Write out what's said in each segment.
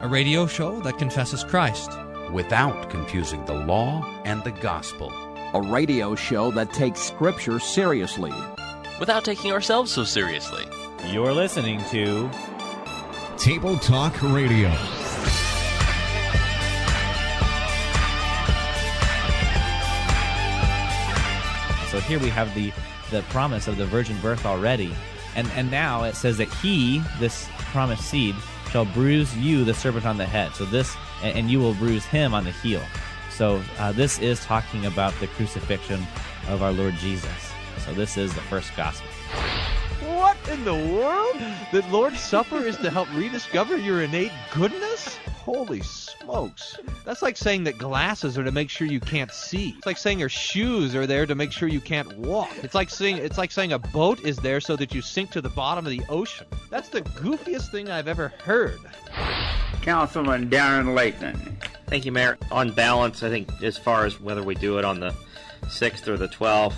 a radio show that confesses Christ without confusing the law and the gospel, a radio show that takes Scripture seriously without taking ourselves so seriously. You're listening to Table Talk Radio. So here we have the the promise of the virgin birth already. And and now it says that he, this promised seed, shall bruise you, the serpent, on the head. So this, and you will bruise him on the heel. So uh, this is talking about the crucifixion of our Lord Jesus. So this is the first gospel. What in the world? The Lord's Supper is to help rediscover your innate goodness? Holy smokes. That's like saying that glasses are to make sure you can't see. It's like saying your shoes are there to make sure you can't walk. It's like saying it's like saying a boat is there so that you sink to the bottom of the ocean. That's the goofiest thing I've ever heard. Councilman Darren Lathan. Thank you, Mayor. On balance, I think as far as whether we do it on the 6th or the 12th,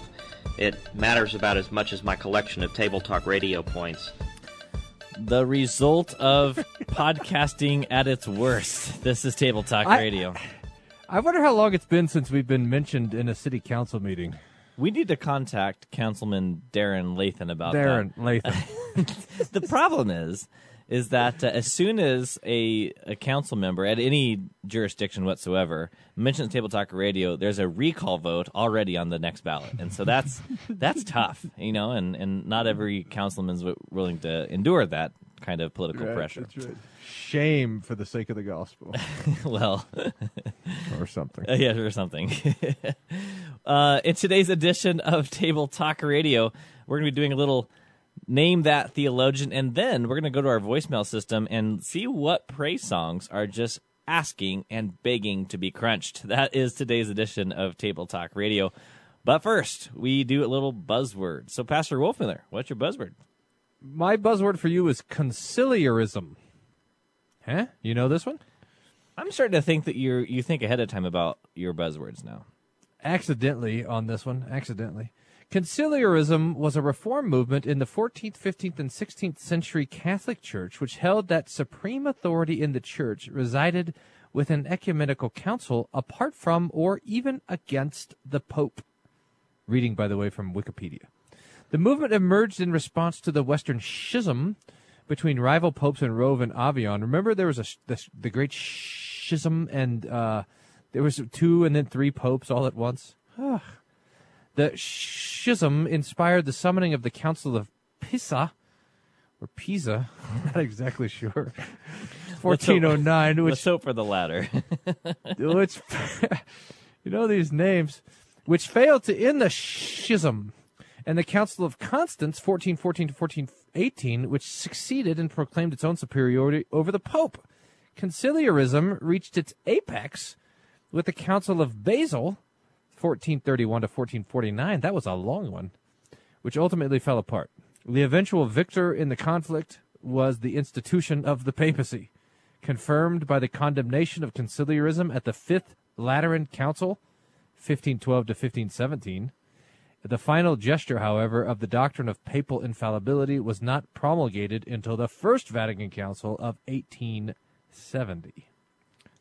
it matters about as much as my collection of Table Talk radio points the result of podcasting at its worst. This is Table Talk I, Radio. I wonder how long it's been since we've been mentioned in a city council meeting. We need to contact Councilman Darren Lathan about Darren that. Lathan. the problem is, is that uh, as soon as a, a council member at any jurisdiction whatsoever mentions Table Talk Radio, there's a recall vote already on the next ballot, and so that's that's tough, you know. And, and not every councilman's willing to endure that kind of political right, pressure. Right. Shame for the sake of the gospel. well, or something. Uh, yeah, or something. uh, in today's edition of Table Talk Radio, we're going to be doing a little name that theologian, and then we're going to go to our voicemail system and see what praise songs are just asking and begging to be crunched. That is today's edition of Table Talk Radio. But first, we do a little buzzword. So, Pastor Wolfmueller, what's your buzzword? My buzzword for you is conciliarism. Huh? You know this one? I'm starting to think that you you think ahead of time about your buzzwords now. Accidentally on this one, accidentally. Conciliarism was a reform movement in the 14th, 15th, and 16th century Catholic Church which held that supreme authority in the Church resided with an ecumenical council apart from or even against the Pope. Reading, by the way, from Wikipedia. The movement emerged in response to the Western Schism between rival popes in Rome and Avignon. Remember, there was a the, the great schism, and uh, there was two and then three popes all at once. The schism inspired the summoning of the Council of Pisa, or Pisa, I'm not exactly sure. 1409, which let's hope for the latter. which you know these names, which failed to end the schism, and the Council of Constance, 1414 to 1418, which succeeded and proclaimed its own superiority over the Pope. Conciliarism reached its apex with the Council of Basel, 1431 to 1449. That was a long one, which ultimately fell apart. The eventual victor in the conflict was the institution of the papacy, confirmed by the condemnation of conciliarism at the Fifth Lateran Council, 1512 to 1517. The final gesture, however, of the doctrine of papal infallibility was not promulgated until the First Vatican Council of 1870.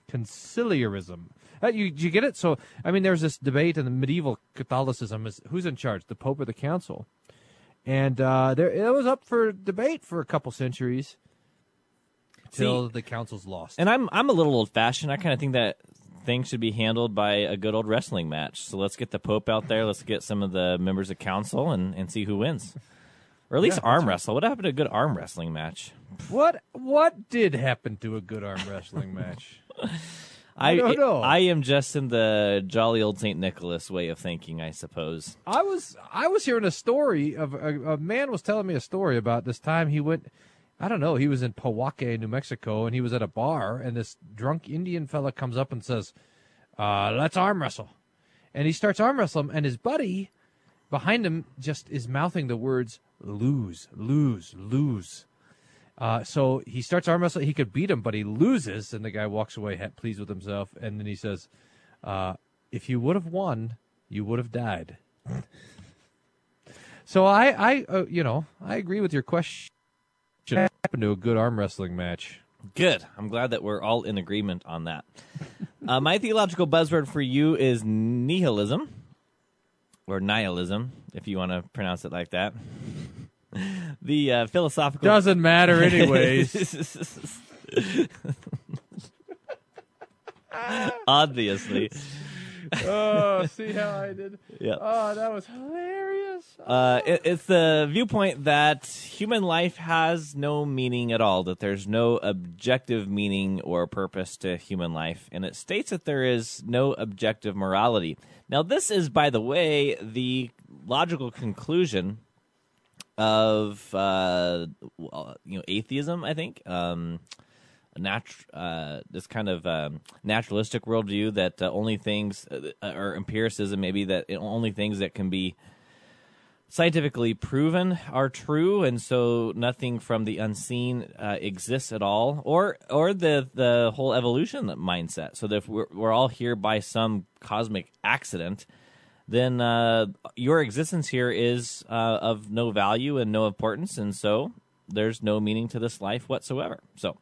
Conciliarism. Uh, you, you get it? So, I mean, there's this debate in the medieval Catholicism is who's in charge, the Pope or the Council? And uh, there, it was up for debate for a couple centuries till See, the council's lost. And I'm I'm a little old fashioned. I kind of think that things should be handled by a good old wrestling match. So let's get the Pope out there. Let's get some of the members of council and, and see who wins. Or at least Yeah, arm wrestle. What happened to a good arm wrestling match? What what did happen to a good arm wrestling match? I don't. I am just in the jolly old Saint Nicholas way of thinking, I suppose. I was I was hearing a story of a, a man was telling me a story about this time he went. I don't know. He was in Pojoaque, New Mexico, and he was at a bar, and this drunk Indian fella comes up and says, uh, "Let's arm wrestle," and he starts arm wrestling, and his buddy behind him just is mouthing the words "lose, lose, lose." Uh, so he starts arm wrestling. He could beat him, but he loses, and the guy walks away pleased with himself. And then he says, uh, "If you would have won, you would have died." so I, I, uh, you know, I agree with your question. What happened to a good arm wrestling match? Good. I'm glad that we're all in agreement on that. uh, my theological buzzword for you is nihilism, or nihilism, if you want to pronounce it like that. the uh, philosophical Doesn't matter anyways. Obviously. oh, see how I did? Yeah. Oh, that was hilarious. Uh, it, it's the viewpoint that human life has no meaning at all, that there's no objective meaning or purpose to human life, and it states that there is no objective morality. Now, this is, by the way, the logical conclusion of uh, you know atheism. I think um, uh, this kind of um, naturalistic worldview that uh, only things uh, or empiricism maybe that only things that can be scientifically proven are true, and so nothing from the unseen uh, exists at all, or or the the whole evolution mindset. So that if we're, we're all here by some cosmic accident, then uh, your existence here is uh, of no value and no importance, and so there's no meaning to this life whatsoever. So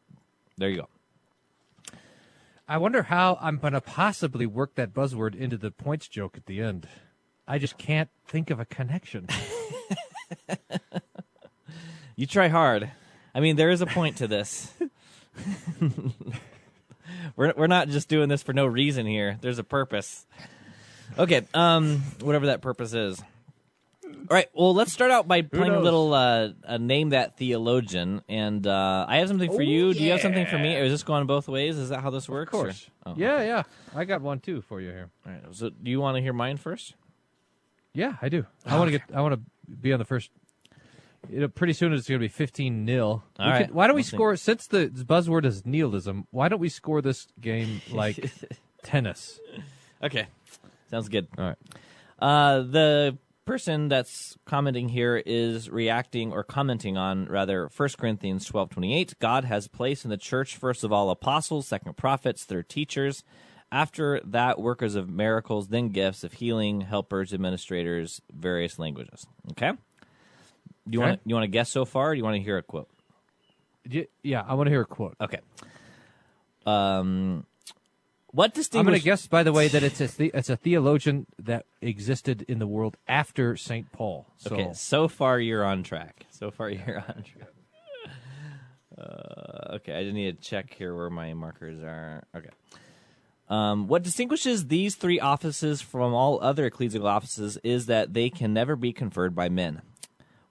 there you go. I wonder how I'm going to possibly work that buzzword into the points joke at the end. I just can't think of a connection. You try hard. I mean, there is a point to this. we're we're not just doing this for no reason here. There's a purpose. Okay, um, whatever that purpose is. All right. Well, let's start out by playing a knows? little uh, uh, name that theologian, and uh, I have something for you. Do you have something for me, or is this going both ways? Is that how this works? Of course. Oh, Yeah, yeah. I got one too for you here. All right. So, do you want to hear mine first? Yeah, I do. I want to get. I want to be on the first. You know, pretty soon it's going to be fifteen 0 All right. Why don't we We'll see. score? Since the buzzword is nihilism, why don't we score this game like tennis? Okay. Sounds good. All right. Uh, the person that's commenting here is reacting or commenting on rather 1 Corinthians 12:28. God has placed in the church first of all apostles, second prophets, third teachers, after that workers of miracles, then gifts of healing, helpers, administrators, various languages. Okay? Do you Okay. want you want to guess so far do you want to hear a quote? Yeah, I want to hear a quote. Okay. Um what distinguishes? I'm going to guess, by the way, that it's a the, it's a theologian that existed in the world after Saint Paul. So Okay, so far you're on track. So far you're on track. Uh, okay, I just need to check here where my markers are. Okay. Um, what distinguishes these three offices from all other ecclesial offices is that they can never be conferred by men.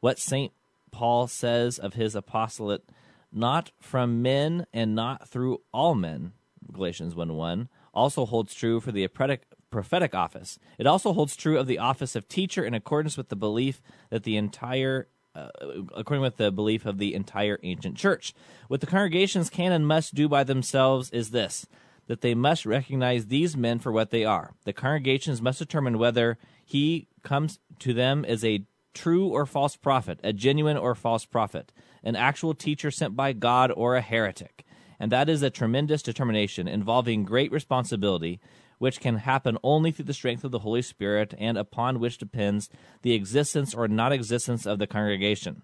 What St. Paul says of his apostolate, not from men and not through all men, Galatians 1 1, also holds true for the prophetic, office. It also holds true of the office of teacher in accordance with the belief that the entire uh, according with the belief of the entire ancient church. What the congregations can and must do by themselves is this that they must recognize these men for what they are. The congregations must determine whether he comes to them as a true or false prophet, a genuine or false prophet, an actual teacher sent by God or a heretic. And that is a tremendous determination involving great responsibility, which can happen only through the strength of the Holy Spirit and upon which depends the existence or non existence of the congregation.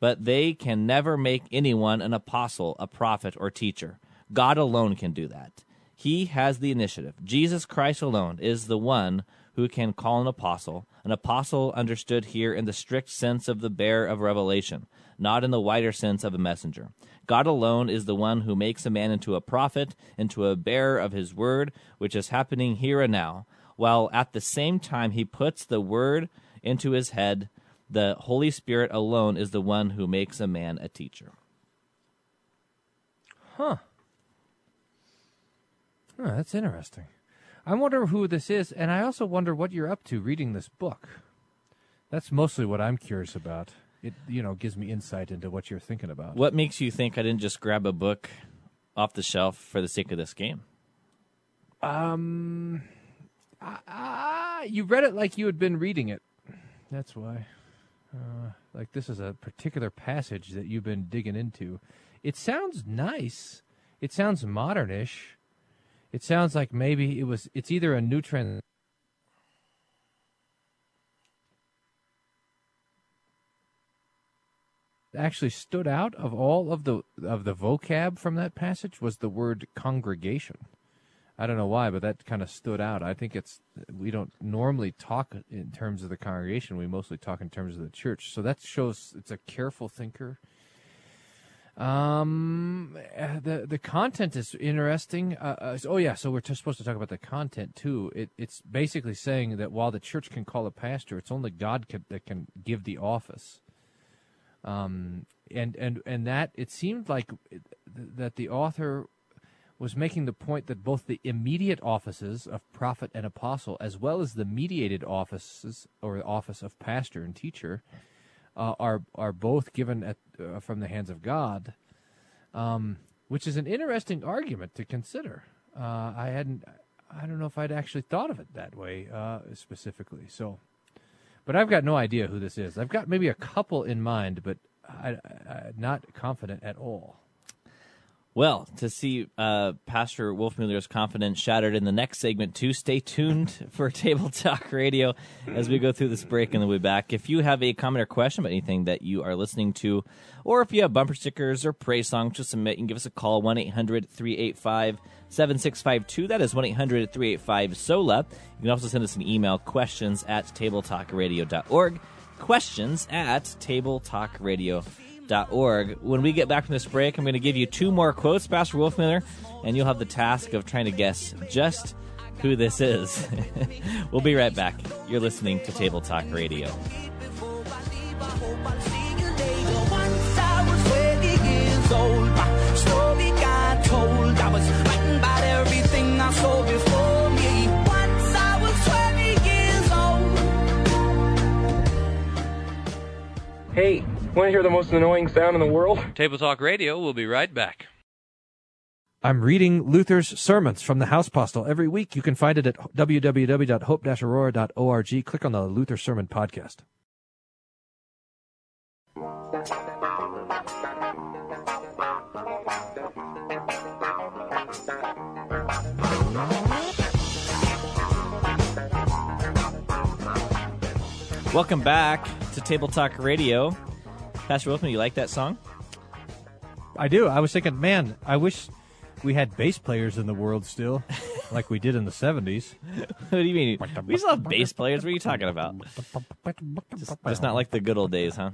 But they can never make anyone an apostle, a prophet, or teacher. God alone can do that. He has the initiative. Jesus Christ alone is the one who can call an apostle, an apostle understood here in the strict sense of the bearer of revelation, not in the wider sense of a messenger. God alone is the one who makes a man into a prophet, into a bearer of his word, which is happening here and now, while at the same time he puts the word into his head. The Holy Spirit alone is the one who makes a man a teacher. Huh. Huh, that's interesting. I wonder who this is, and I also wonder what you're up to reading this book. That's mostly what I'm curious about. It you know gives me insight into what you're thinking about. What makes you think I didn't just grab a book off the shelf for the sake of this game? Um, ah, you read it like you had been reading it. That's why. Uh, like this is a particular passage that you've been digging into. It sounds nice. It sounds modernish. It sounds like maybe it was. It's either a new trend. Actually stood out of all of the of the vocab from that passage was the word congregation. I don't know why, but that kind of stood out. I think it's we don't normally talk in terms of the congregation. We mostly talk in terms of the church. So that shows it's a careful thinker. Um, the the content is interesting. Uh, uh, oh yeah, so we're t- supposed to talk about the content too. It, it's basically saying that while the church can call a pastor, it's only God can, that can give the office. Um, and and and that it seemed like that the author was making the point that both the immediate offices of prophet and apostle, as well as the mediated offices or office of pastor and teacher, uh, are are both given at, uh, from the hands of God, um, which is an interesting argument to consider. Uh, I hadn't, I don't know if I'd actually thought of it that way uh, specifically. So, but I've got no idea who this is. I've got maybe a couple in mind, but I, I, not confident at all. Well, to see uh, Pastor Wolfmueller's confidence shattered in the next segment, too, stay tuned for Table Talk Radio as we go through this break and then we'll be back. If you have a comment or question about anything that you are listening to, or if you have bumper stickers or praise songs to submit, you can give us a call 1 800 385 7652. That is 1 800 385 SOLA. You can also send us an email questions at tabletalkradio.org. Questions at tabletalkradio.org org. When we get back from this break, I'm going to give you two more quotes, Pastor Wolfmueller, and you'll have the task of trying to guess just who this is. we'll be right back. You're listening to Table Talk Radio. Hey, Want to hear the most annoying sound in the world? Table Talk Radio will be right back. I'm reading Luther's sermons from the House Hauspostille every week. You can find it at www.hope-aurora.org. Click on the Luther Sermon Podcast. Welcome back to Table Talk Radio. Pastor Wolfman, you like that song? I do. I was thinking, man, I wish we had bass players in the world still, like we did in the 70s. what do you mean? We still have bass players? What are you talking about? Just, just not like the good old days, huh?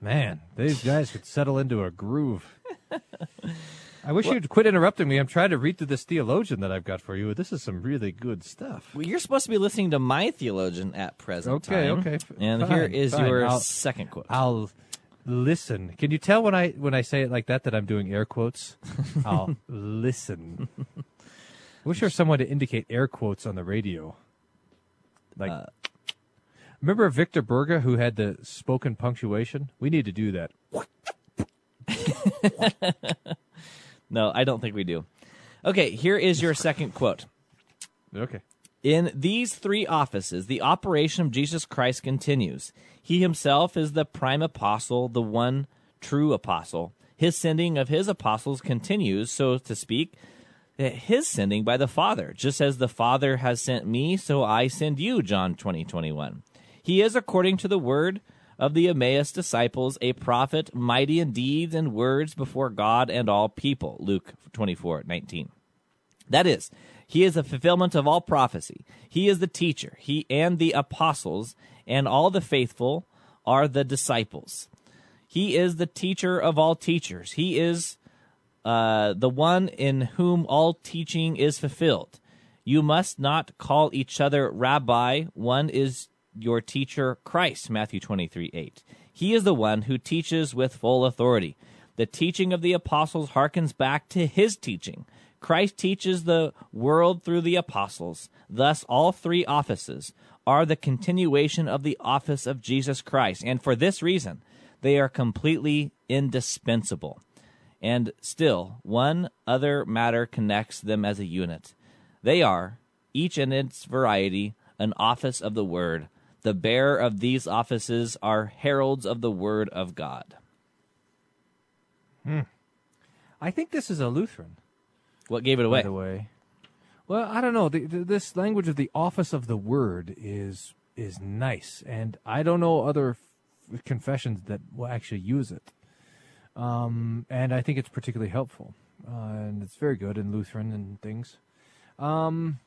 Man, these guys could settle into a groove. I wish you'd quit interrupting me. I'm trying to read through this theologian that I've got for you. This is some really good stuff. Well, you're supposed to be listening to my theologian at present Okay, time. okay. And Fine, here is fine. your I'll- second quote. I'll listen. Can you tell when I when I say it like that that I'm doing air quotes? I'll listen. I wish there was someone to indicate air quotes on the radio. Like, Uh, remember Victor Borge who had the spoken punctuation? We need to do that. no, I don't think we do. Okay, here is your second quote. Okay. In these three offices, the operation of Jesus Christ continues. He himself is the prime apostle, the one true apostle. His sending of his apostles continues, so to speak, his sending by the Father. Just as the Father has sent me, so I send you, John 20, 21. He is, according to the word of the Emmaus disciples, a prophet, mighty in deeds and words before God and all people. Luke 24, 19. That is, he is the fulfillment of all prophecy. He is the teacher. He and the apostles and all the faithful are the disciples. He is the teacher of all teachers. He is uh, the one in whom all teaching is fulfilled. You must not call each other rabbi. One is your teacher, Christ. Matthew 23 8. He is the one who teaches with full authority. The teaching of the apostles harkens back to his teaching. Christ teaches the world through the apostles. Thus, all three offices are the continuation of the office of Jesus Christ. And for this reason, they are completely indispensable. And still, one other matter connects them as a unit. They are, each in its variety, an office of the Word. The bearer of these offices are heralds of the Word of God. Hmm. I think this is a Lutheran. What gave it away? By the way, well, I don't know. The, the, this language of the office of the word is is nice, and I don't know other f- confessions that will actually use it. um, and I think it's particularly helpful, uh, and it's very good in Lutheran and things. Um,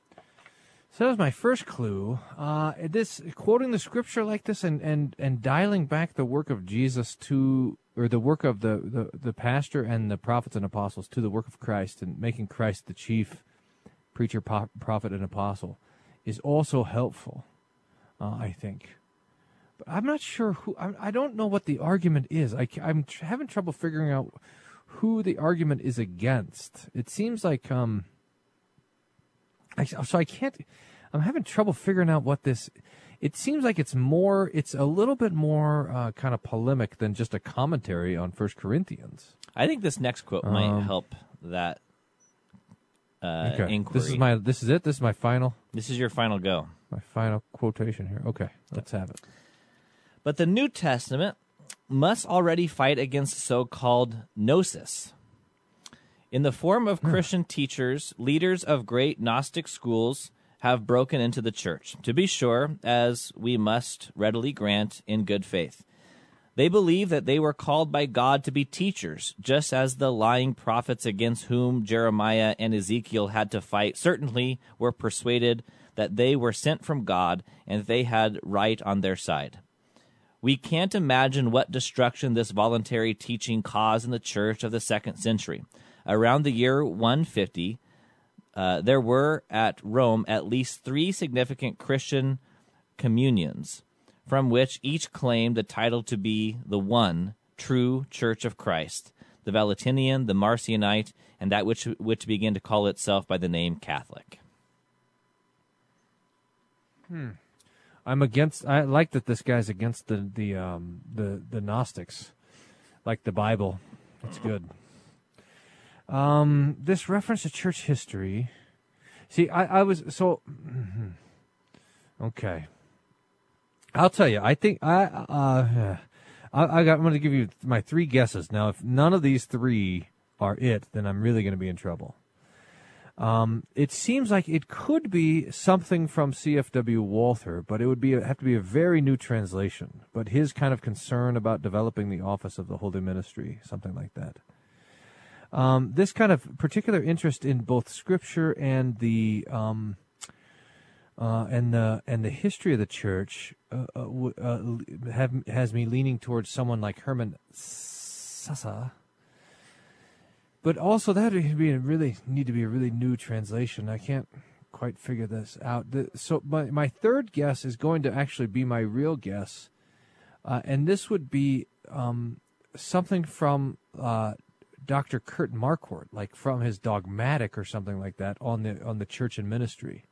so that was my first clue. Uh, this quoting the scripture like this and, and, and dialing back the work of Jesus to or the work of the, the, the pastor and the prophets and apostles to the work of Christ and making Christ the chief preacher, po- prophet, and apostle is also helpful. Uh, I think. But I'm not sure who. I, I don't know what the argument is. I, am tr- having trouble figuring out who the argument is against. It seems like um. I, so I can't. I'm having trouble figuring out what this. It seems like it's more. It's a little bit more uh, kind of polemic than just a commentary on First Corinthians. I think this next quote might Um, help that uh, okay. inquiry. This is my. This is it. This is my final. This is your final go. My final quotation here. Okay, let's have it. But the New Testament must already fight against so called gnosis. In the form of Christian teachers, leaders of great Gnostic schools have broken into the church, to be sure, as we must readily grant in good faith. They believe that they were called by God to be teachers, just as the lying prophets against whom Jeremiah and Ezekiel had to fight certainly were persuaded that they were sent from God and they had right on their side. We can't imagine what destruction this voluntary teaching caused in the church of the second century. Around the year 150, uh, there were at Rome at least three significant Christian communions, from which each claimed the title to be the one true Church of Christ the Valentinian, the Marcionite, and that which, which began to call itself by the name Catholic. Hmm. I'm against. I like that this guy's against the the um the the Gnostics, like the Bible. That's good. Um, this reference to church history. See, I I was so. Okay. I'll tell you. I think I uh I, I got. I'm going to give you my three guesses. Now, if none of these three are it, then I'm really going to be in trouble. Um, it seems like it could be something from CFW Walther, but it would be have to be a very new translation. But his kind of concern about developing the office of the Holy Ministry, something like that. Um, this kind of particular interest in both Scripture and the um, uh, and the and the history of the church uh, uh, uh, have, has me leaning towards someone like Herman Sasse. But also that would be really need to be a really new translation. I can't quite figure this out. The, so my my third guess is going to actually be my real guess, uh, and this would be um, something from uh, Dr. Kurt Marquart, like from his dogmatic or something like that on the on the church and ministry,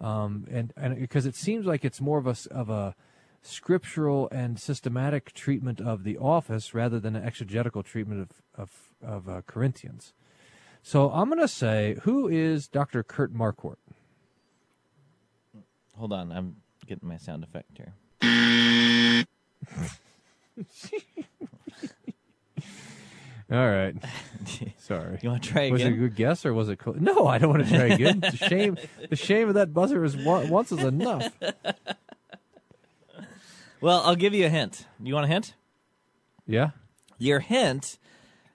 um, and and because it seems like it's more of a of a scriptural and systematic treatment of the office rather than an exegetical treatment of of, of uh, Corinthians. So I'm going to say, who is Dr. Kurt Marquart? Hold on, I'm getting my sound effect here. All right. Sorry. You want to try again? Was it a good guess or was it cool? No, I don't want to try again. the shame, the shame of that buzzer is one, once is enough. Well, I'll give you a hint. You want a hint? Yeah. Your hint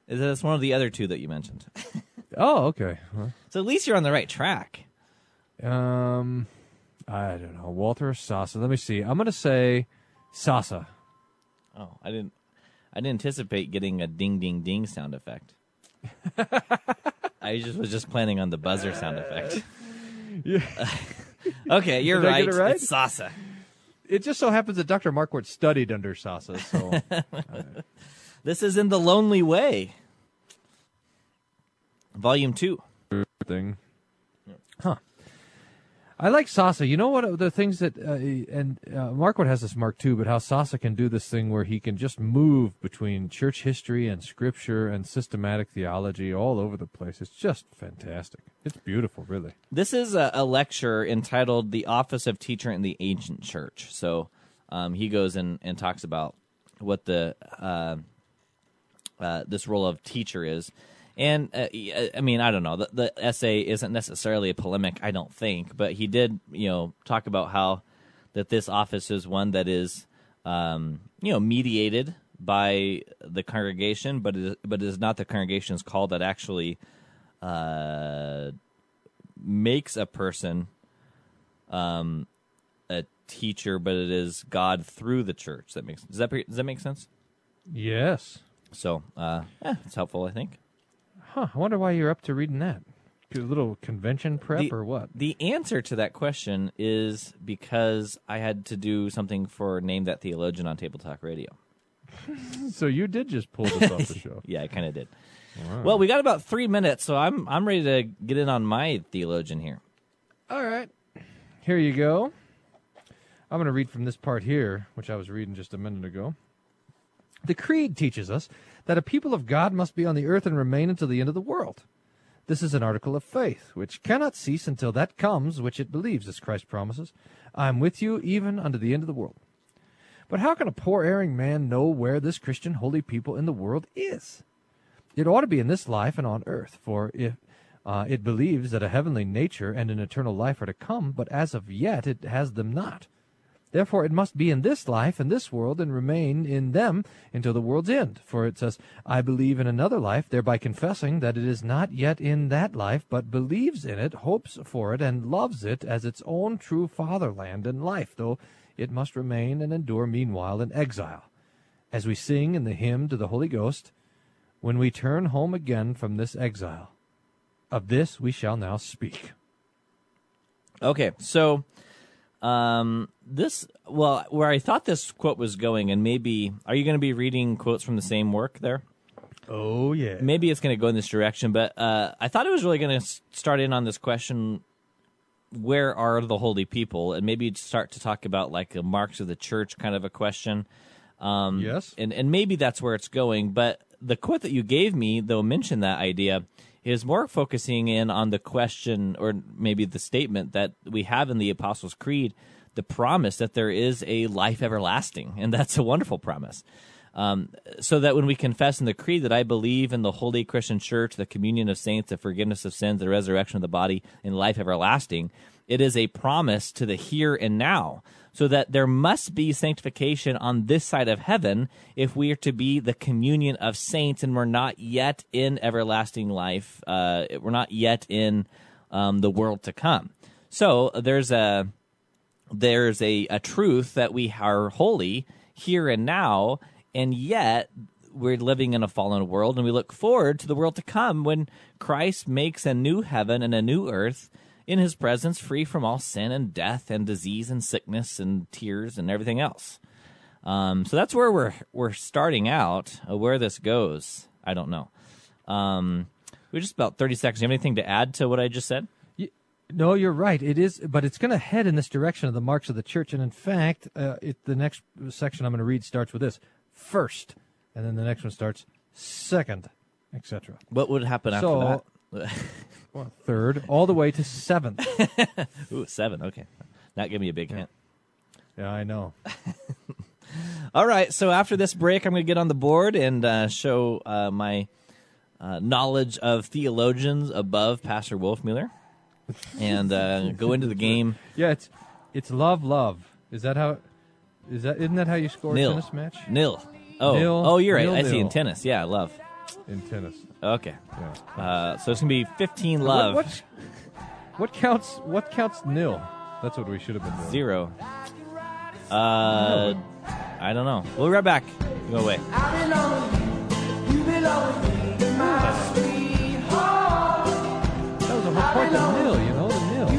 is that it's one of the other two that you mentioned. Oh, okay. Huh. So at least you're on the right track. Um, I don't know. Walther or Sasse? Let me see. I'm going to say Sasse. Oh, I didn't. I didn't anticipate getting a ding ding ding sound effect. I just was just planning on the buzzer sound effect. Yeah. okay, you're Did I right. get it right? It's Sasse. It just so happens that Dr. Marquart studied under Sasse, so This is in the Lonely Way, Volume Two. thing. Huh. I like Sasse. You know what? The things that uh, and uh, Marquart has this mark too, but how Sasse can do this thing where he can just move between church history and scripture and systematic theology all over the place. It's just fantastic. It's beautiful, really. This is a, a lecture entitled "The Office of Teacher in the Ancient Church." So um, he goes in and talks about what the uh, uh, this role of teacher is. And uh, I mean, I don't know. The, the essay isn't necessarily a polemic, I don't think, but he did, you know, talk about how that this office is one that is, um, you know, mediated by the congregation, but it is, but it is not the congregation's call that actually uh, makes a person um, a teacher, but it is God through the church. That makes does that does that make sense? Yes. So, uh, yeah, it's helpful, I think. Huh. I wonder why you're up to reading that. A little convention prep the, or what? The answer to that question is because I had to do something for Name That Theologian on Table Talk Radio. so you did just pull this off the show. yeah, I kind of did. Wow. Well, we got about three minutes, so I'm I'm ready to get in on my theologian here. All right. Here you go. I'm going to read from this part here, which I was reading just a minute ago. The Creed teaches us that a people of God must be on the earth and remain until the end of the world. This is an article of faith, which cannot cease until that comes which it believes, as Christ promises. I am with you even unto the end of the world. But how can a poor erring man know where this Christian holy people in the world is? It ought to be in this life and on earth, for if uh, it believes that a heavenly nature and an eternal life are to come, but as of yet it has them not. Therefore, it must be in this life and this world and remain in them until the world's end. For it says, I believe in another life, thereby confessing that it is not yet in that life, but believes in it, hopes for it, and loves it as its own true fatherland and life, though it must remain and endure meanwhile in exile. As we sing in the hymn to the Holy Ghost, when we turn home again from this exile, of this we shall now speak. Okay, so um, this, well, where I thought this quote was going, and maybe, are you going to be reading quotes from the same work there? Oh, yeah. Maybe it's going to go in this direction, but uh, I thought it was really going to start in on this question where are the holy people? And maybe start to talk about like the marks of the church kind of a question. Um, yes. And, and maybe that's where it's going. But the quote that you gave me, though, mentioned that idea is more focusing in on the question or maybe the statement that we have in the Apostles' Creed, the promise that there is a life everlasting. And that's a wonderful promise. Um, so that when we confess in the creed that I believe in the holy Christian church, the communion of saints, the forgiveness of sins, the resurrection of the body, and life everlasting, it is a promise to the here and now. So that there must be sanctification on this side of heaven if we are to be the communion of saints and we're not yet in everlasting life. Uh, we're not yet in um, the world to come. So there's a there's a, a truth that we are holy here and now and yet we're living in a fallen world and we look forward to the world to come when Christ makes a new heaven and a new earth in his presence free from all sin and death and disease and sickness and tears and everything else. Um, so that's where we're we're starting out. Uh, where this goes, I don't know. Um, we're just about thirty seconds. Do you have anything to add to what I just said? No, you're right. It is, but it's going to head in this direction of the marks of the church. And in fact, uh, it, the next section I'm going to read starts with this: first, and then the next one starts second, etc. What would happen after so, that? well, third, all the way to seventh. Ooh, seven. Okay, that gave me a big hint. Yeah, I know. all right, so after this break, I'm going to get on the board and uh, show uh, my uh, knowledge of theologians above Pastor Wolfmueller, and uh, go into the game. Yeah, it's it's love, love. Is that how? Is that isn't that how you score nil. a tennis match? Nil. Oh, Nil, oh, you're right. nil, I see nil. in tennis. Yeah, love. In tennis. Okay. Yeah. Uh, so it's gonna be 15 love. What, what, what counts? What counts nil? That's what we should have been doing. Zero. Uh, I don't know. We'll be right back. Go away. That was a whole point of nil. You know the nil.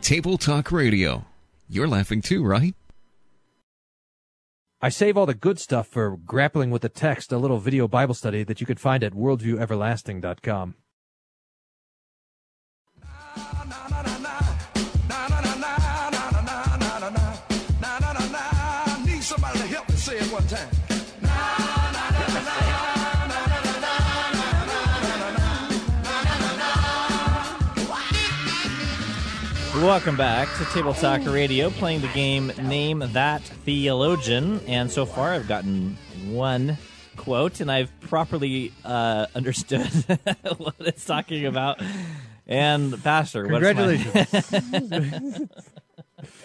Table Talk Radio. You're laughing too, right? I save all the good stuff for grappling with the text, a little video Bible study that you can find at worldvieweverlasting.com. Time. Welcome back to Table Talk Radio, playing the game Name That Theologian. And so far, I've gotten one quote, and I've properly uh, understood what it's talking about. And Pastor, what's my- Congratulations.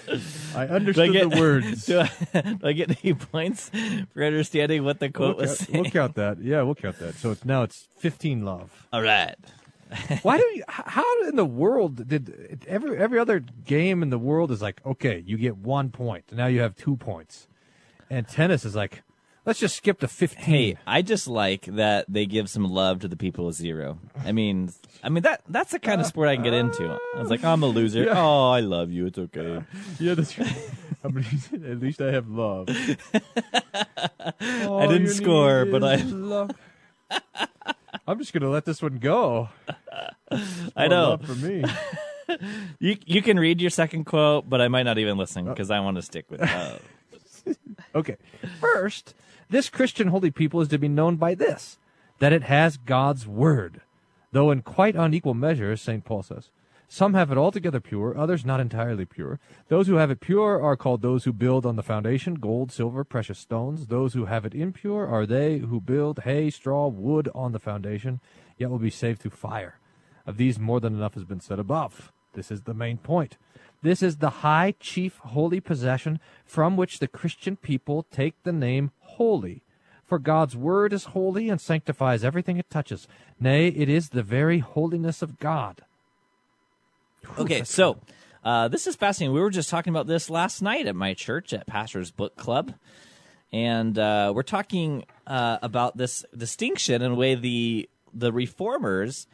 I understood get, the words. Do I, do I get any points for understanding what the quote we'll, was count, we'll count that. Yeah, we'll count that. So it's now it's 15 love. All right. Why do you? How in the world did every every other game in the world is like okay, you get one point. Now you have two points, and tennis is like, let's just skip to 15. Hey, I just like that they give some love to the people with zero. I mean, I mean that that's the kind of sport I can get into. I was like, I'm a loser. Yeah. Oh, I love you. It's okay. yeah, that's right. I mean, at least I have love. I didn't score, but I- love. I'm just gonna let this one go. I know. for me. You you can read your second quote, but I might not even listen because I want to stick with. Uh, Okay. First, this Christian holy people is to be known by this that it has God's word, though in quite unequal measure, as St. Paul says. Some have it altogether pure, others not entirely pure. Those who have it pure are called those who build on the foundation gold, silver, precious stones. Those who have it impure are they who build hay, straw, wood on the foundation, yet will be saved through fire. Of these, more than enough has been said above. This is the main point. This is the high chief holy possession from which the Christian people take the name holy. For God's word is holy and sanctifies everything it touches. Nay, it is the very holiness of God. Okay, so uh, this is fascinating. We were just talking about this last night at my church at Pastor's Book Club, and uh, we're talking uh, about this distinction and the way the the reformers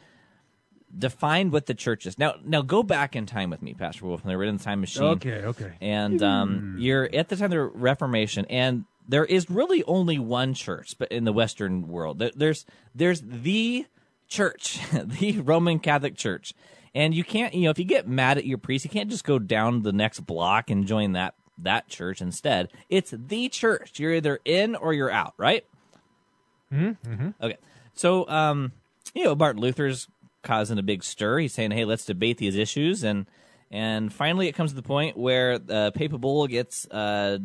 defined what the church is. Now, now go back in time with me, Pastor Wolf. and We're in the time machine. Okay, okay. And um, you're at the time of the Reformation, and there is really only one church, but in the Western world, there's there's the church, the Roman Catholic Church, and you can't, you know, if you get mad at your priest, you can't just go down the next block and join that that church instead. It's the church. You're either in or you're out, right? Mm-hmm. Okay. So, um, you know, Martin Luther's causing a big stir. He's saying, "Hey, let's debate these issues," and and finally, it comes to the point where the papal bull gets uh,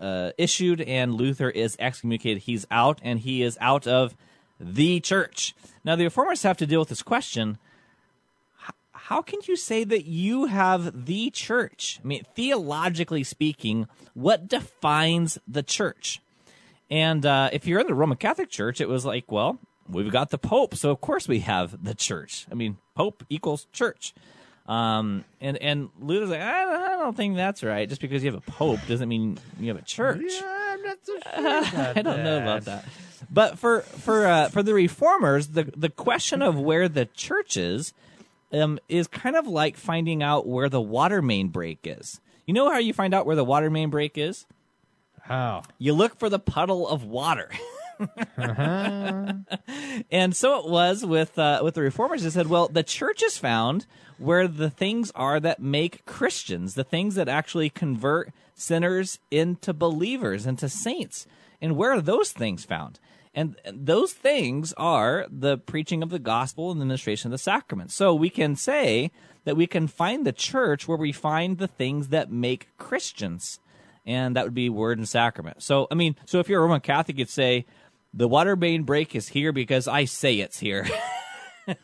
uh, issued, and Luther is excommunicated. He's out, and he is out of the church. Now, the reformers have to deal with this question: How can you say that you have the church? I mean, theologically speaking, what defines the church? And uh, if you're in the Roman Catholic Church, it was like, well, we've got the Pope, so of course we have the church. I mean, Pope equals church. Um, and and Luther's like, I don't, I don't think that's right. Just because you have a Pope doesn't mean you have a church. I'm not so I don't know about that. But for for uh, for the reformers, the the question of where the church is um, is kind of like finding out where the water main break is. You know how you find out where the water main break is? How? You look for the puddle of water. and so it was with uh, with the reformers. They said, "Well, the church is found where the things are that make Christians, the things that actually convert sinners into believers, into saints. And where are those things found? And those things are the preaching of the gospel and the administration of the sacraments. So we can say that we can find the church where we find the things that make Christians." and that would be word and sacrament. So, I mean, so if you're a Roman Catholic, you'd say the water main break is here because I say it's here.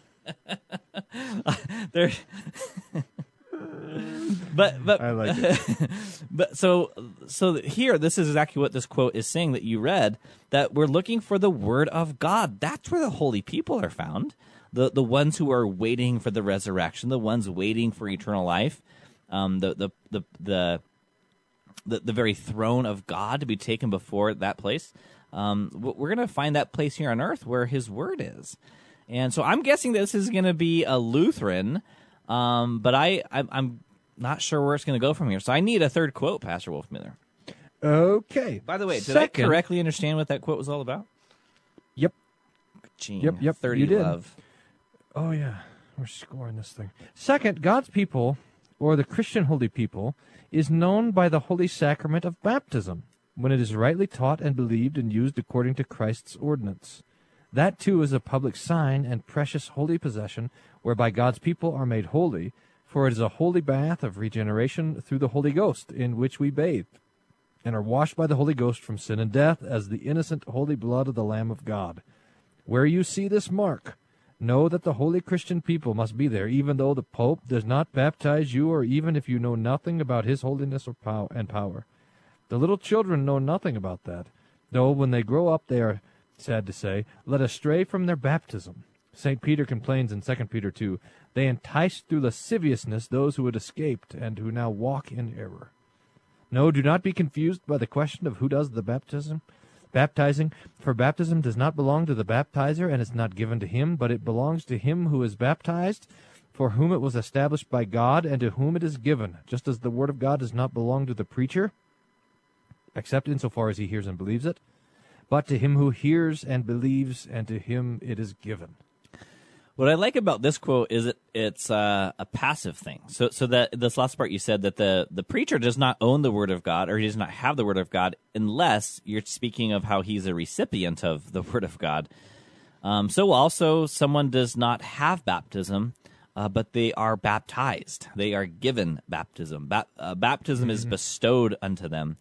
there, but but I like it. but so so here, this is exactly what this quote is saying that you read. That we're looking for the word of God. That's where the holy people are found. The the ones who are waiting for the resurrection, the ones waiting for eternal life. Um, the the the the the, the very throne of God to be taken before that place. Um, we're going to find that place here on earth where His Word is, and so I'm guessing this is going to be a Lutheran, um, but I I'm, I'm not sure where it's going to go from here. So I need a third quote, Pastor Wolfmueller. Okay. By the way, did Second- I correctly understand what that quote was all about? Yep. Gene, Yep, yep, Thirty you did. love. Oh yeah, we're scoring this thing. Second, God's people, or the Christian holy people, is known by the holy sacrament of baptism when it is rightly taught and believed and used according to Christ's ordinance. That too is a public sign and precious holy possession whereby God's people are made holy, for it is a holy bath of regeneration through the Holy Ghost in which we bathe and are washed by the Holy Ghost from sin and death as the innocent holy blood of the Lamb of God. Where you see this mark, Know that the holy Christian people must be there, even though the Pope does not baptize you, or even if you know nothing about his holiness or power and power. The little children know nothing about that, though when they grow up they are, sad to say, led astray from their baptism. St. Peter complains in 2 Peter 2, they enticed through lasciviousness those who had escaped and who now walk in error. No, do not be confused by the question of who does the baptism. Baptizing, for baptism does not belong to the baptizer and is not given to him, but it belongs to him who is baptized, for whom it was established by God and to whom it is given, just as the word of God does not belong to the preacher, except insofar as he hears and believes it, but to him who hears and believes, and to him it is given. What I like about this quote is it it's uh, a passive thing. So so that this last part you said that the the preacher does not own the word of God or he does not have the word of God unless you're speaking of how he's a recipient of the word of God. Um, so also someone does not have baptism, uh, but they are baptized. They are given baptism. Ba- uh, baptism is bestowed unto them.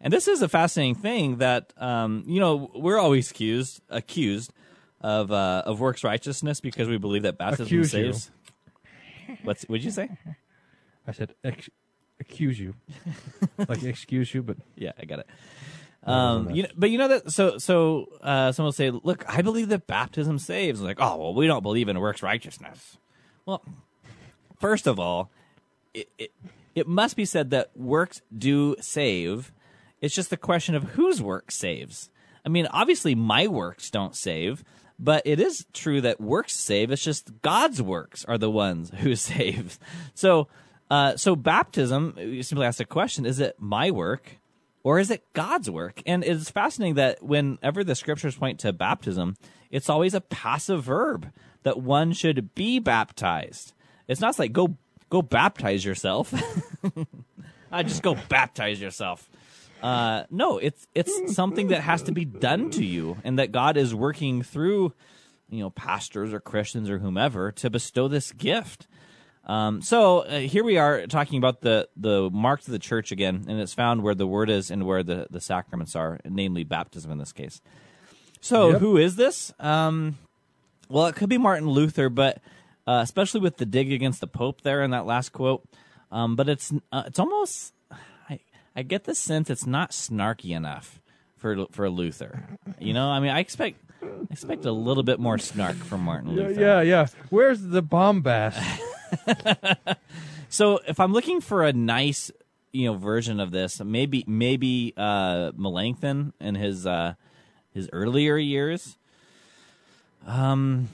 And this is a fascinating thing that um, you know we're always accused accused of uh, of works righteousness because we believe that baptism Accuse you. saves. What's what'd you say? I said ex- accuse you, like excuse you, but Yeah, I got it. Um, you know, but you know that so so uh, someone will say, "Look, I believe that baptism saves." Like, oh well, we don't believe in works righteousness. Well, first of all, it, it it must be said that works do save. It's just a question of whose work saves. I mean, obviously, my works don't save, but it is true that works save. It's just God's works are the ones who save. So, uh, so baptism. You simply ask the question: Is it my work? or is it God's work? And it's fascinating that whenever the scriptures point to baptism, it's always a passive verb that one should be baptized. It's not like go go baptize yourself. I just go baptize yourself. Uh, no, it's it's something that has to be done to you, and that God is working through, you know, pastors or Christians or whomever to bestow this gift. Um, so uh, here we are talking about the the marks of the church again, and it's found where the word is and where the the sacraments are, namely baptism in this case. So Yep. who is this? Um, well, it could be Martin Luther, but uh, especially with the dig against the Pope there in that last quote. Um, but it's uh, it's almost I get the sense it's not snarky enough for for Luther. You know, I mean, I expect I expect a little bit more snark from Martin Luther. yeah, yeah. Where's the bombast? So if I'm looking for a nice, you know, version of this, maybe maybe uh, Melanchthon in his uh, his earlier years. Um,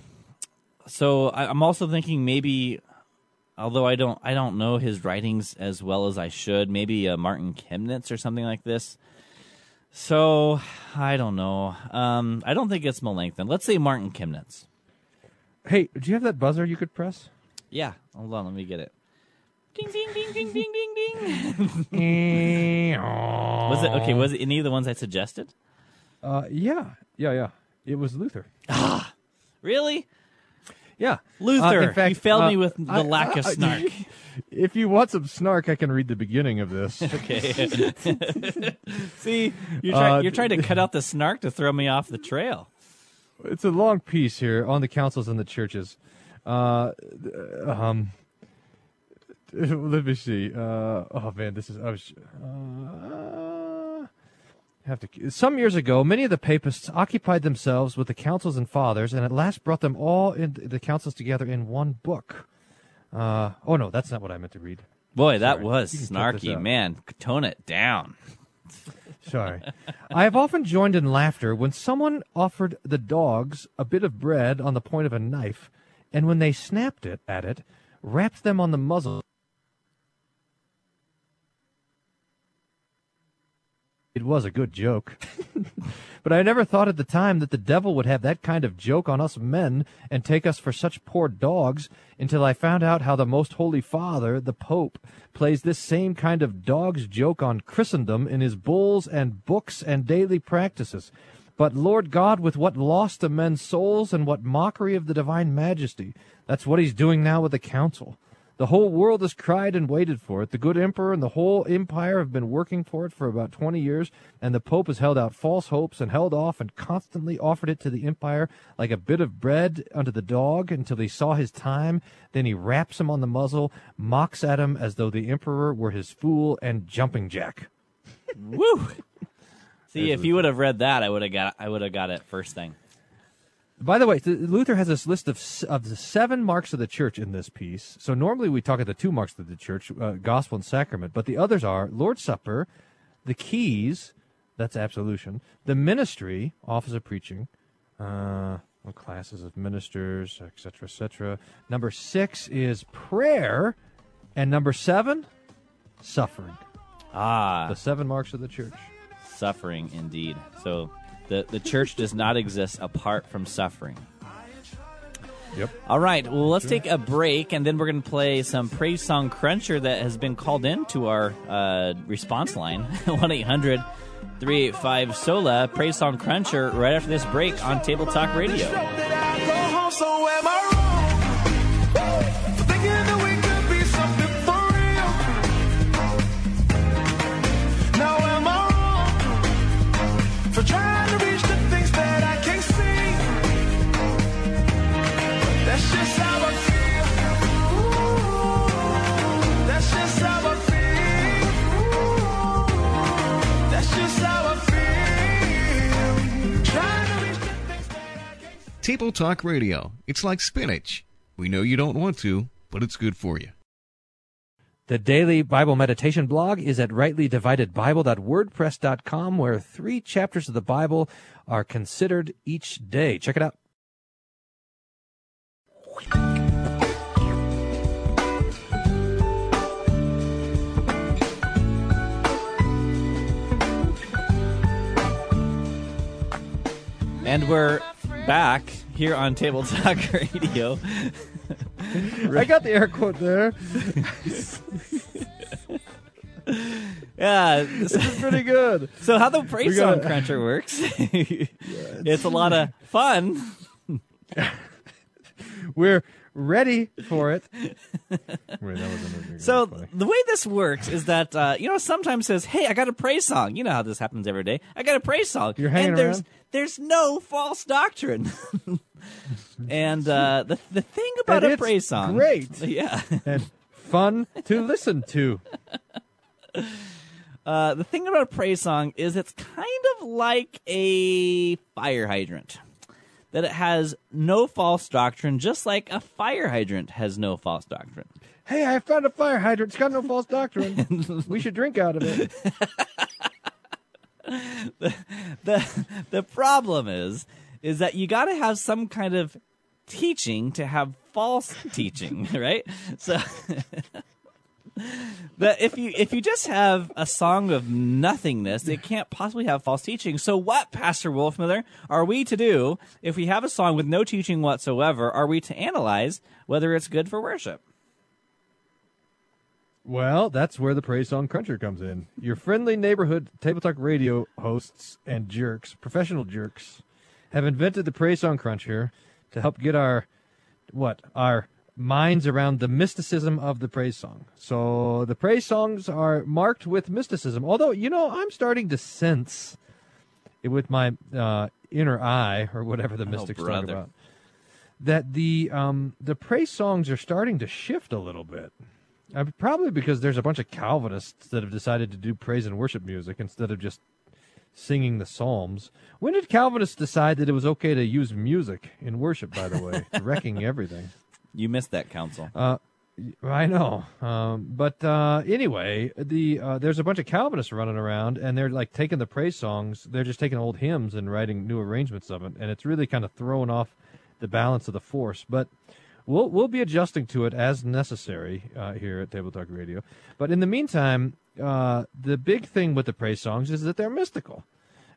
so I, I'm also thinking maybe, although I don't I don't know his writings as well as I should, maybe uh, Martin Chemnitz or something like this. So I don't know. Um, I don't think it's Melanchthon. Let's say Martin Chemnitz. hey, do you have that buzzer you could press? Yeah, hold on, let me get it. Ding ding ding ding ding ding ding. was it okay? Was it any of the ones I suggested? Uh, yeah, yeah, yeah. It was Luther. Ah, Really, Yeah, Luther? Uh, in fact, you failed uh, me with the I- lack of I- snark. If you want some snark, I can read the beginning of this. okay. See, you're, try- Uh, you're trying to cut out the snark to throw me off the trail. it's a long piece here on the councils and the churches. Uh, um, let me see. Uh, oh man, this is. I was. Uh, have to. Some years ago, many of the papists occupied themselves with the councils and fathers, and at last brought them all in the councils together in one book. Uh, oh no, that's not what I meant to read. Boy, that was You can cut this snarky, man. Tone it down. Sorry. I have often joined in laughter when someone offered the dogs a bit of bread on the point of a knife, and when they snapped it at it, wrapped them on the muzzle. It was a good joke. but I never thought at the time that the devil would have that kind of joke on us men and take us for such poor dogs until I found out how the most holy father, the Pope, plays this same kind of dog's joke on Christendom in his bulls and books and daily practices. But Lord God, with what loss to men's souls and what mockery of the divine majesty. That's what he's doing now with the council. The whole world has cried and waited for it. The good emperor and the whole empire have been working for it for about 20 years, and the pope has held out false hopes and held off and constantly offered it to the empire like a bit of bread unto the dog until he saw his time. Then he raps him on the muzzle, mocks at him as though the emperor were his fool and jumping jack. Woo! See, if you would have read that, I would have got I would have got it first thing. By the way, th- Luther has this list of of the seven marks of the church in this piece. So normally we talk at the two marks of the church, uh, gospel and sacrament, but the others are Lord's Supper, the keys, that's absolution, the ministry, office of preaching, uh, classes of ministers, etc., etc. Number six is prayer, and number seven, suffering. Ah, The seven marks of the church. suffering indeed. So the the church does not exist apart from suffering. Yep. All right. Well, let's take a break, and then we're going to play some praise song cruncher that has been called into our uh, response line one 800 385 sola praise song cruncher right after this break on Table Talk Radio. Table Talk Radio. It's like spinach. We know you don't want to, but it's good for you. The daily Bible meditation blog is at rightlydividedbible.wordpress.com, where three chapters of the Bible are considered each day. Check it out. And we're back here on Table Talk Radio. I got the air quote there. Yeah, This is pretty good. So how the praise song cruncher works? it's a lot of fun. We're ready for it. Wait, that wasn't So the way this works is that uh, you know sometimes says, "Hey, I got a praise song." You know how this happens every day. I got a praise song. You're hanging and there's around? there's no false doctrine. and uh, the the thing about And a it's praise song, great. yeah, and fun to listen to. Uh, the thing about a praise song is it's kind of like a fire hydrant. That it has no false doctrine, just like a fire hydrant has no false doctrine. Hey, I found a fire hydrant. It's got no false doctrine. we should drink out of it. the the problem is is that you got to have some kind of teaching to have false teaching, right? So that if you if you just have a song of nothingness, it can't possibly have false teaching. So what, Pastor Wolfmueller, are we to do if we have a song with no teaching whatsoever? Are we to analyze whether it's good for worship? Well, that's where the Praise Song Cruncher comes in. Your friendly neighborhood Table Talk radio hosts and jerks, professional jerks, have invented the Praise Song Cruncher to help get our what our minds around the mysticism of the praise song. So the praise songs are marked with mysticism. Although you know, I'm starting to sense it with my uh, inner eye or whatever the mystics talk brother. about that the um, the praise songs are starting to shift a little bit. Uh, probably because there's a bunch of Calvinists that have decided to do praise and worship music instead of just singing the Psalms. When did Calvinists decide that it was okay to use music in worship? By the way, wrecking everything. You missed that council. Uh, I know, um, but uh, anyway, the uh, there's a bunch of Calvinists running around, and they're like taking the praise songs. They're just taking old hymns and writing new arrangements of it, and it's really kind of throwing off the balance of the force. But we'll we'll be adjusting to it as necessary uh, here at Table Talk Radio. But in the meantime, uh, the big thing with the praise songs is that they're mystical.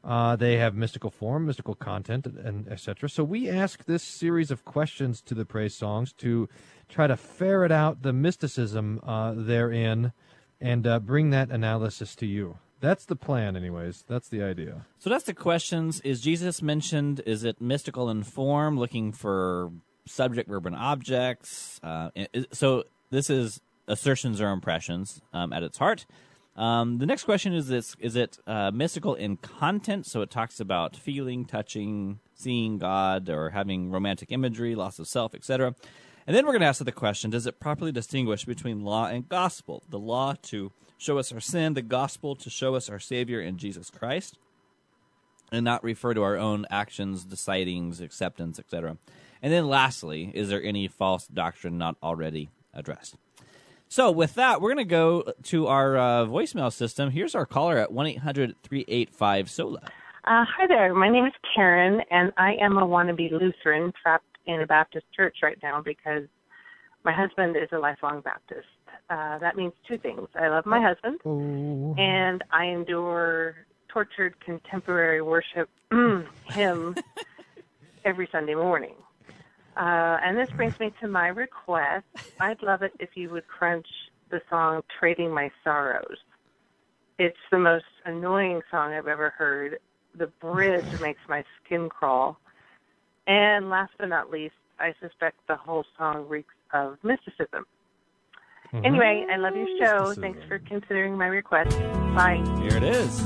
Uh, they have mystical form, mystical content, and etc. So we ask this series of questions to the praise songs to try to ferret out the mysticism uh, therein and uh, bring that analysis to you. That's the plan, anyways. That's the idea. So that's the questions. Is Jesus mentioned? Is it mystical in form, looking for subject, verb, and objects? Uh, so this is assertions or impressions um, at its heart. Um, the next question is this: Is it uh, mystical in content? So it talks about feeling, touching, seeing God, or having romantic imagery, loss of self, etc. And then we're going to ask the question: Does it properly distinguish between law and gospel? The law to show us our sin, the gospel to show us our Savior in Jesus Christ, and not refer to our own actions, decidings, acceptance, etc. And then lastly, is there any false doctrine not already addressed? So, with that, we're going to go to our uh, voicemail system. Here's our caller at 1 800 385 SOLA. Uh, hi there. My name is Karen, and I am a wannabe Lutheran trapped in a Baptist church right now because my husband is a lifelong Baptist. Uh, that means two things. I love my husband, and I endure tortured contemporary worship hymn every Sunday morning. Uh, and this brings me to my request. I'd love it if you would crunch the song Trading My Sorrows. It's the most annoying song I've ever heard. The bridge makes my skin crawl. And last but not least, I suspect the whole song reeks of mysticism. Mhm. Anyway, I love your show. Thanks for considering my request. Bye. Here it is.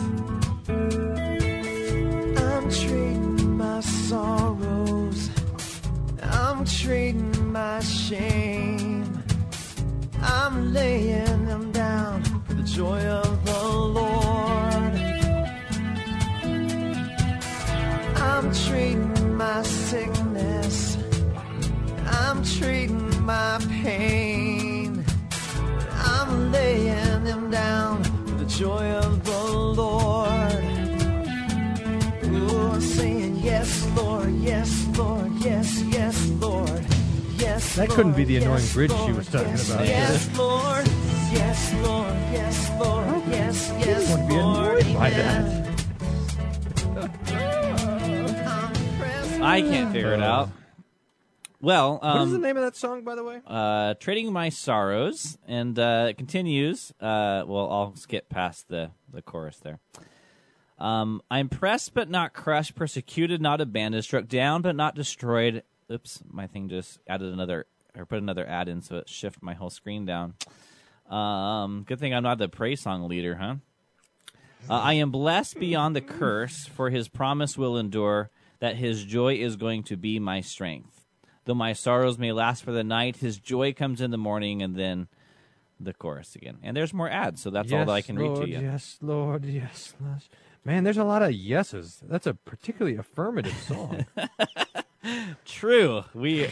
I'm trading my sorrows. I'm trading my shame. I'm laying them down for the joy of the Lord. I'm trading my sickness. I'm trading my pain. I'm laying them down for the joy of That couldn't be the annoying yes, bridge she was talking yes, about. Yes, Lord, yes, Lord, yes, Lord, yes, yes, want to be Lord, annoyed by amen. that. I can't figure it out. Well, um, what is the name of that song, by the way? uh, trading my sorrows, and uh, it continues. Uh, well, I'll skip past the the chorus there. Um, I'm pressed but not crushed, persecuted, not abandoned, struck down but not destroyed. Oops, my thing just added another or put another ad in, so it shifted my whole screen down. Um, good thing I'm not the praise song leader, huh? Uh, I am blessed beyond the curse, for his promise will endure, that his joy is going to be my strength. Though my sorrows may last for the night, his joy comes in the morning, and then the chorus again. And there's more ads, so that's all that I can read to you. Yes, Lord, yes, Lord. Man, there's a lot of yeses. That's a particularly affirmative song. True. We,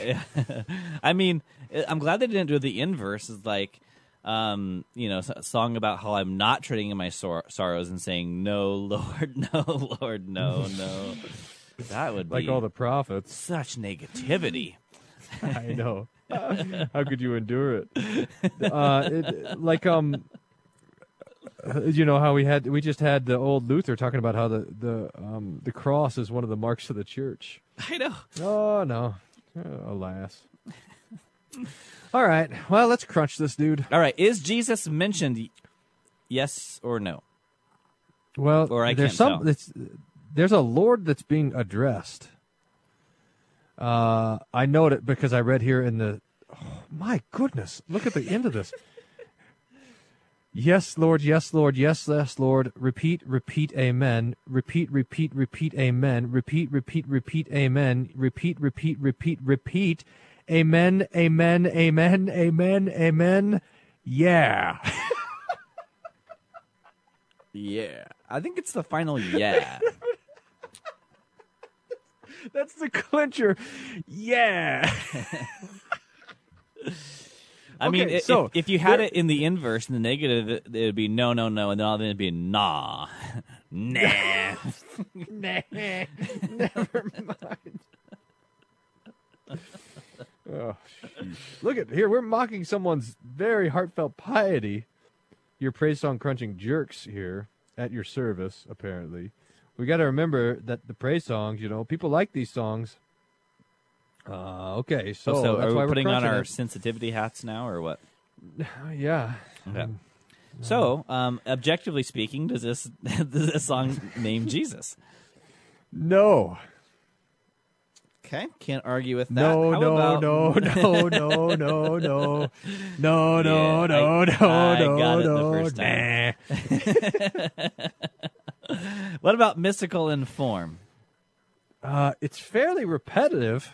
I mean, I'm glad they didn't do the inverse. Is like, um, you know, a song about how I'm not trading in my sor- sorrows and saying, "No, Lord, no, Lord, no, no." That would like be all the prophets. such negativity. I know. How could you endure it? Uh, it like um, you know how we had we just had the old Luther talking about how the the um the cross is one of the marks of the church. I know. Oh no, Uh, alas. All right, well let's crunch this dude. All right, is Jesus mentioned? Yes or no? Well, Or I there's can't some. tell. It's, there's a Lord that's being addressed. Uh, I know it because I read here in the. Oh, my goodness! Look at the end of this. Yes, Lord. Yes, Lord. Yes, yes, Lord. Repeat, repeat. Amen. Repeat, repeat, repeat. Amen. Repeat, repeat, repeat. Amen. Repeat, repeat, repeat, repeat. Amen. Amen. Amen. Amen. Amen. Yeah. Yeah, I think it's the final yeah. That's the clincher. Yeah. I mean, Okay, i- so if, if you had it in the inverse, in the negative, it, it would be no, no, no, and then all then it'd be nah, nah. nah, never mind. Oh. Look at here. We're mocking someone's very heartfelt piety. Your praise song crunching jerks here at your service. Apparently, we got to remember that the praise songs. You know, people like these songs. Uh, okay, so, So, so that's are why we we're putting on crunching our it. sensitivity hats now, or what? yeah. Okay. So, um, objectively speaking, does this does this song name Jesus? No. Okay, can't argue with that. No, How no, about- no, no, no, no, no, no, no, Yeah, no, I- no, I no, got it the no, first time. what about mystical in form? Uh, it's fairly repetitive.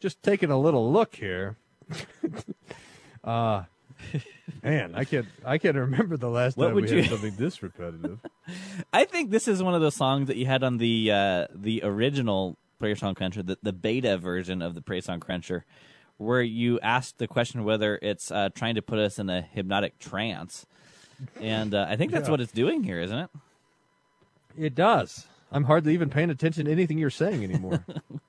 Just taking a little look here. uh, man, I can't. I can't remember the last What time would we you- had something this repetitive. I think this is one of those songs that you had on the uh, the original Praise Song Cruncher, the, the beta version of the Praise Song Cruncher, where you asked the question whether it's uh, trying to put us in a hypnotic trance. And uh, I think that's Yeah. what it's doing here, isn't it? It does. I'm hardly even paying attention to anything you're saying anymore.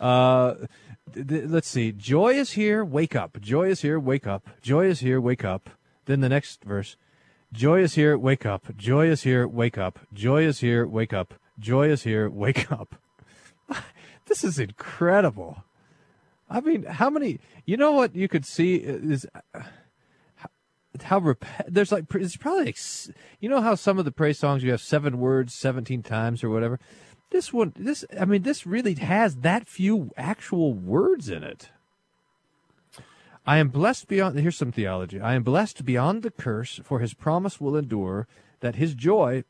uh, th- th- let's see. Joy is here, wake up. Joy is here, wake up. Joy is here, wake up. Then the next verse. Joy is here, wake up. Joy is here, wake up. Joy is here, wake up. Joy is here, wake up. this is incredible. I mean, how many? You know what you could see is uh, how rep- there's like it's probably like, you know how some of the praise songs you have seven words 17 times or whatever this one this i mean this really has that few actual words in it. I am blessed beyond here's some theology. I am blessed beyond the curse for his promise will endure that his joy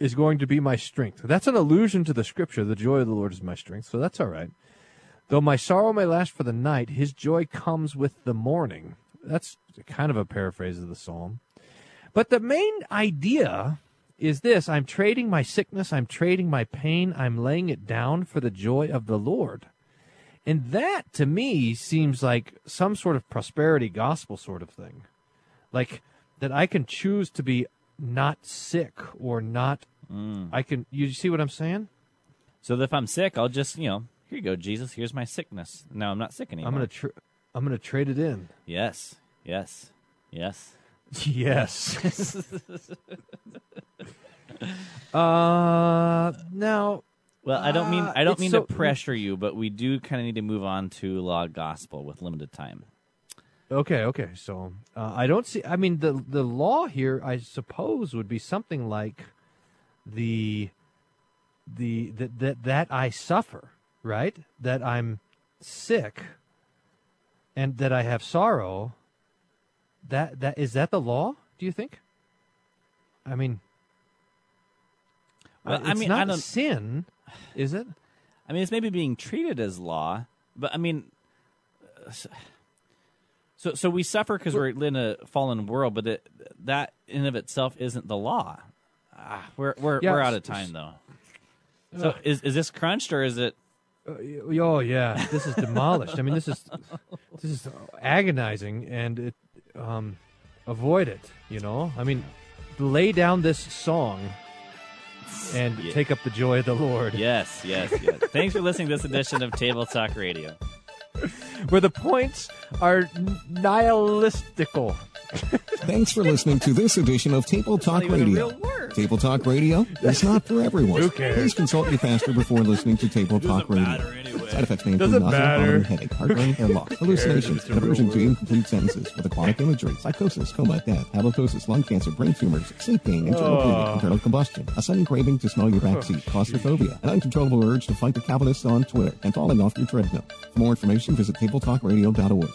is going to be my strength. That's an allusion to the scripture the joy of the lord is my strength so that's all right. Though my sorrow may last for the night his joy comes with the morning. That's kind of a paraphrase of the psalm. But the main idea is this I'm trading my sickness, I'm trading my pain, I'm laying it down for the joy of the Lord. And that to me seems like some sort of prosperity gospel sort of thing. Like that I can choose to be not sick or not mm. I can you see what I'm saying? So if I'm sick, I'll just, you know, here you go, Jesus, here's my sickness. Now I'm not sick anymore. I'm going to tr- I'm going to trade it in. Yes, yes, yes. Yes. uh now Well, I don't mean uh, I don't it's mean so- to pressure you, but we do kind of need to move on to law gospel with limited time. Okay, okay. So uh, I don't see. I mean, the the law here, I suppose, would be something like the the that that that I suffer, right? That I'm sick, and that I have sorrow. That that is that the law? Do you think? I mean, Well, uh, I it's mean, not I don't- sin, is it? I mean, it's maybe being treated as law, but I mean, uh, so so we suffer because we're in a fallen world, but it, that in of itself isn't the law. Ah, we're we're Yeah, we're out of time though. So Ugh. is is this crunched or is it? Uh, oh yeah, this is demolished. I mean, this is this is agonizing, and it um, avoid it. You know, I mean, lay down this song and Yeah. take up the joy of the Lord. Yes, yes, yes. Thanks for listening to this edition of Table Talk Radio. Where the points are n- nihilistical. Thanks for listening to this edition of Table Talk even a Radio. real Table Talk Radio is not for everyone. Who cares? Please consult your pastor before listening to Table Talk Radio. Side effects may include Doesn't nausea, matter. vomiting, headache, heartburn, hair loss, hallucinations, It's a real aversion to incomplete sentences with aquatic imagery, psychosis, coma, death, halitosis, lung cancer, brain tumors, sleep gain, internal bleeding, Oh. internal combustion, a sudden craving to smell your backseat, claustrophobia, an uncontrollable urge to fight the Calvinists on Twitter, and falling off your treadmill. For more information, visit tabletalkradio.org.